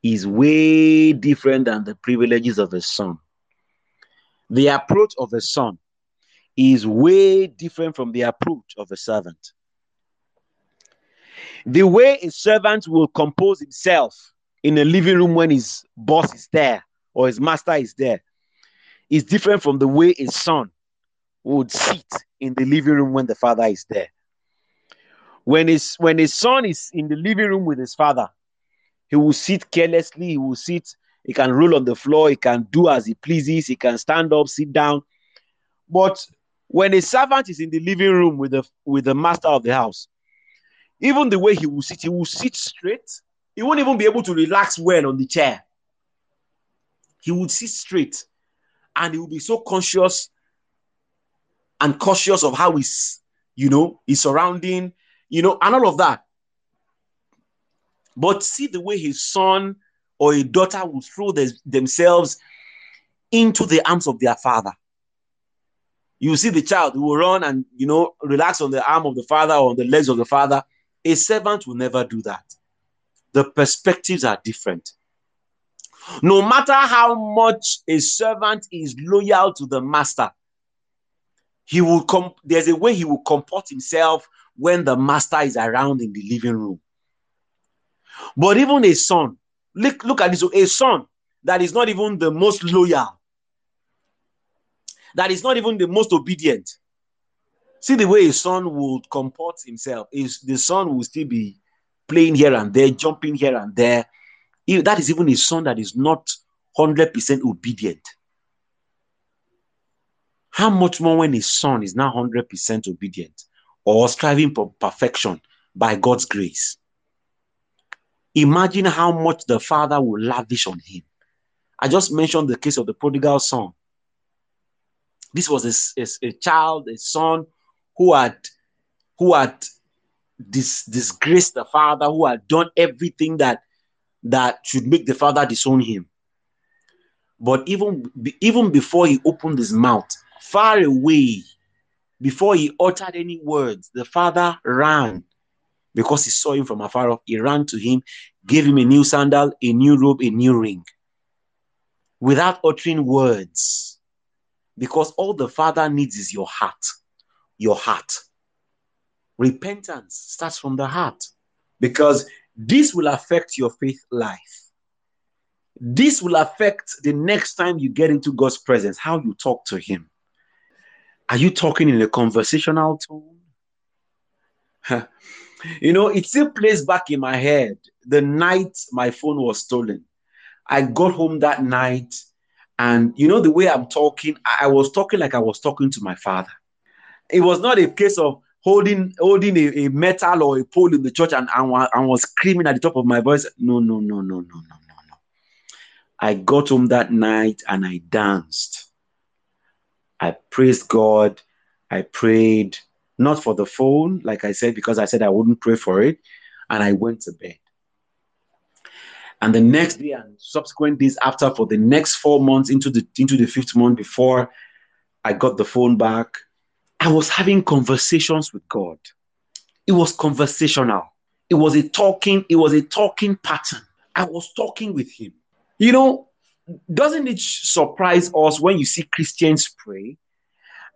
is way different than the privileges of a son. The approach of a son is way different from the approach of a servant. The way a servant will compose himself in a living room when his boss is there or his master is there is different from the way a son would sit in the living room when the father is there. When his when his son is in the living room with his father, he will sit carelessly, he will sit, he can roll on the floor, he can do as he pleases, he can stand up, sit down. But when a servant is in the living room with the with the master of the house, even the way he will sit, he will sit straight. He won't even be able to relax well on the chair. He would sit straight and he will be so conscious and cautious of how he's, you know, his surrounding, you know, and all of that. But see the way his son or a daughter will throw the, themselves into the arms of their father. You see the child who will run and you know relax on the arm of the father or on the legs of the father. A servant will never do that. The perspectives are different. No matter how much a servant is loyal to the master, he will come there's a way he will comport himself when the master is around in the living room but even a son look, look at this a son that is not even the most loyal that is not even the most obedient see the way a son would comport himself is the son will still be playing here and there jumping here and there If that is even a son that is not 100% obedient how much more when his son is now 100% obedient or striving for perfection by God's grace? Imagine how much the father will lavish on him. I just mentioned the case of the prodigal son. This was a, a, a child, a son who had who had dis, disgraced the father, who had done everything that that should make the father disown him. But even even before he opened his mouth, far away before he uttered any words. The father ran because he saw him from afar off. He ran to him, gave him a new sandal, a new robe, a new ring without uttering words. Because all the father needs is your heart. Your heart. Repentance starts from the heart because this will affect your faith life. This will affect the next time you get into God's presence, how you talk to Him. Are you talking in a conversational tone? you know, it still plays back in my head the night my phone was stolen. I got home that night, and you know, the way I'm talking, I was talking like I was talking to my father. It was not a case of holding holding a, a metal or a pole in the church and, and, and was screaming at the top of my voice. No, no, no, no, no, no, no, no. I got home that night and I danced. I praised God. I prayed not for the phone, like I said, because I said I wouldn't pray for it. And I went to bed. And the next day and subsequent days after, for the next four months into the into the fifth month before I got the phone back, I was having conversations with God. It was conversational. It was a talking, it was a talking pattern. I was talking with him. You know, doesn't it surprise us when you see Christians pray?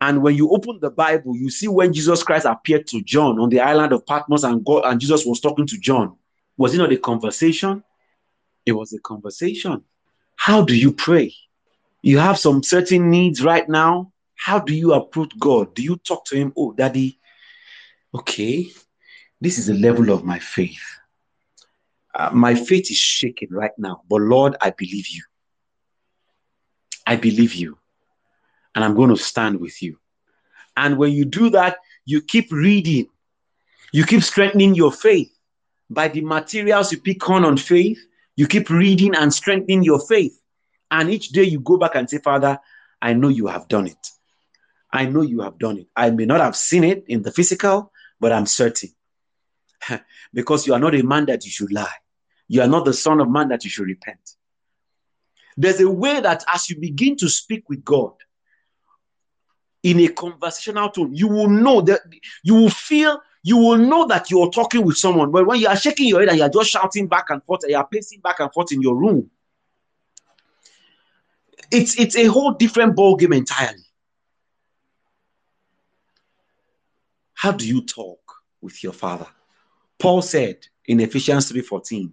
And when you open the Bible, you see when Jesus Christ appeared to John on the island of Patmos and God and Jesus was talking to John. Was it not a conversation? It was a conversation. How do you pray? You have some certain needs right now. How do you approach God? Do you talk to Him? Oh, Daddy, okay, this is the level of my faith. Uh, my faith is shaken right now, but Lord, I believe you. I believe you. And I'm going to stand with you. And when you do that, you keep reading, you keep strengthening your faith by the materials you pick on on faith. You keep reading and strengthening your faith. And each day you go back and say, Father, I know you have done it. I know you have done it. I may not have seen it in the physical, but I'm certain. because you are not a man that you should lie. You are not the son of man that you should repent. There's a way that as you begin to speak with God in a conversational tone, you will know that you will feel, you will know that you're talking with someone. But when you are shaking your head and you're just shouting back and forth, and you're pacing back and forth in your room, it's it's a whole different ball game entirely. How do you talk with your father? Paul said in Ephesians 3:14,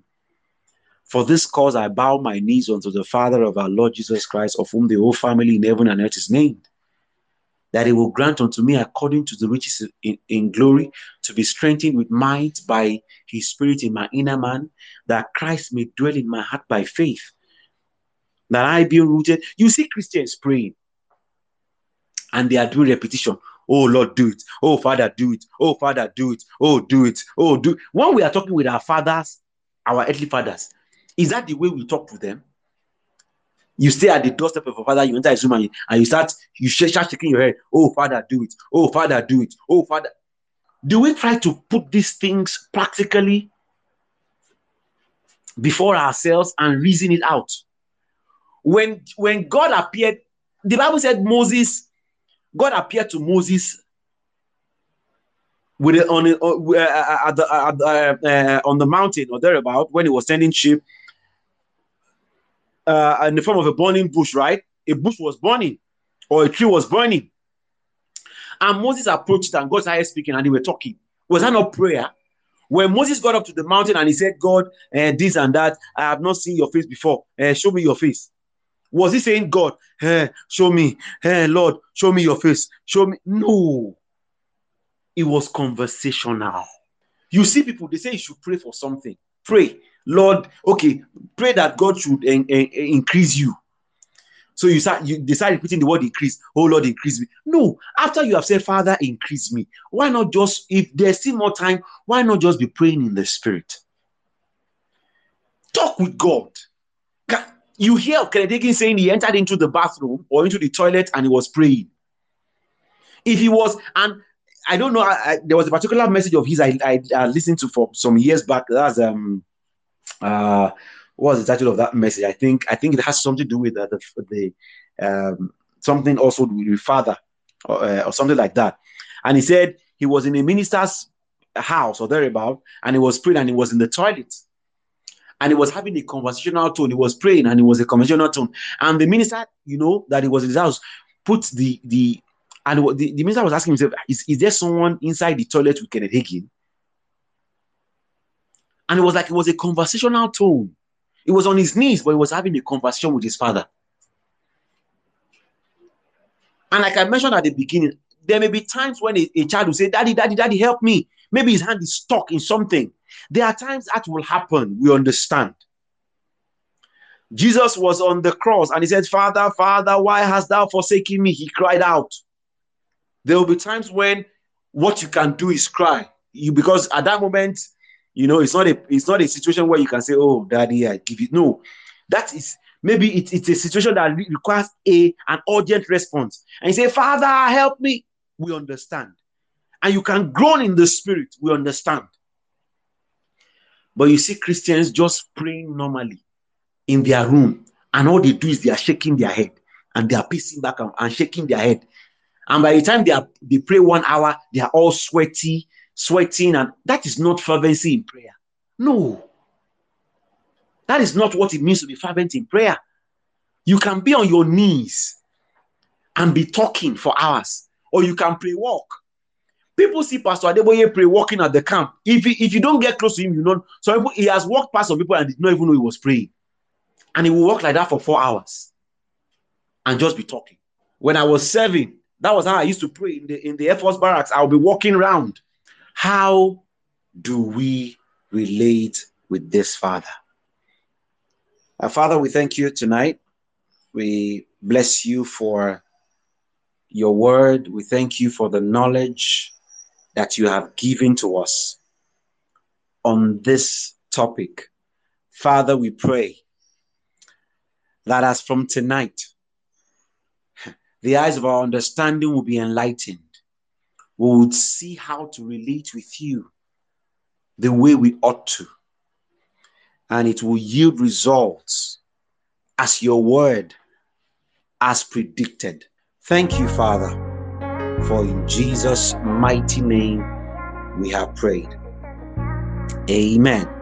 for this cause I bow my knees unto the Father of our Lord Jesus Christ, of whom the whole family in heaven and earth is named, that he will grant unto me according to the riches in, in glory to be strengthened with might by his spirit in my inner man, that Christ may dwell in my heart by faith, that I be rooted. You see Christians praying, and they are doing repetition. Oh Lord, do it. Oh Father, do it. Oh Father, do it. Oh, do it. Oh, do. It. When we are talking with our fathers, our earthly fathers, is that the way we talk to them? You stay at the doorstep of your father, you enter his room and you, and you start, you start shaking your head. Oh, Father, do it. Oh, Father, do it. Oh, Father. Do we try to put these things practically before ourselves and reason it out? When, when God appeared, the Bible said Moses, God appeared to Moses with it on uh, uh, at the, uh, uh, on the mountain or thereabout when he was sending sheep uh, in the form of a burning bush, right? A bush was burning or a tree was burning. And Moses approached and God started speaking and they were talking. Was that not prayer? When Moses got up to the mountain and he said, God, uh, this and that, I have not seen your face before. Uh, show me your face. Was he saying, God, hey, show me, hey, Lord, show me your face, show me? No, it was conversational. You see, people, they say you should pray for something. Pray. Lord, okay, pray that God should increase you. So you start, you decide repeating the word increase. Oh Lord, increase me. No, after you have said, Father, increase me. Why not just, if there's still more time, why not just be praying in the spirit? Talk with God. You hear Hagin saying he entered into the bathroom or into the toilet and he was praying. If he was, and I don't know, I, I, there was a particular message of his I, I, I listened to for some years back. That's um uh, what was the title of that message? I think I think it has something to do with uh, the the um, something also with father or, uh, or something like that. And he said he was in a minister's house or thereabout, and he was praying, and he was in the toilet, and he was having a conversational tone. He was praying, and it was a conversational tone. And the minister, you know, that he was in his house, put the the and the, the minister was asking himself, is, is there someone inside the toilet with Kenneth Hagin? And it was like it was a conversational tone. It was on his knees, but he was having a conversation with his father. And like I mentioned at the beginning, there may be times when a, a, child will say, Daddy, Daddy, Daddy, help me. Maybe his hand is stuck in something. There are times that will happen. We understand. Jesus was on the cross and he said, Father, Father, why hast thou forsaken me? He cried out. There will be times when what you can do is cry. You because at that moment you know, it's not a it's not a situation where you can say, "Oh, daddy, I give you." No, that is maybe it, it's a situation that requires a an urgent response. And you say, "Father, help me." We understand, and you can groan in the spirit. We understand. But you see Christians just praying normally in their room, and all they do is they are shaking their head and they are pacing back and, and shaking their head. And by the time they are they pray one hour, they are all sweaty, sweating, and that is not fervency in prayer. No, that is not what it means to be fervent in prayer. You can be on your knees and be talking for hours, or you can pray walk. People see Pastor Adeboye pray walking at the camp. If if you don't get close to him, you know. So people, he has walked past some people and did not even know he was praying, and he will walk like that for four hours and just be talking. When I was serving, that was how I used to pray in the in the Air Force barracks. I'll be walking around. How do we relate with this Father? Our Father, we thank you tonight. We bless you for your word. We thank you for the knowledge that you have given to us on this topic. Father, we pray that as from tonight, the eyes of our understanding will be enlightened. We would see how to relate with you the way we ought to. And it will yield results as your word as predicted. Thank you, Father, for in Jesus' mighty name we have prayed. Amen.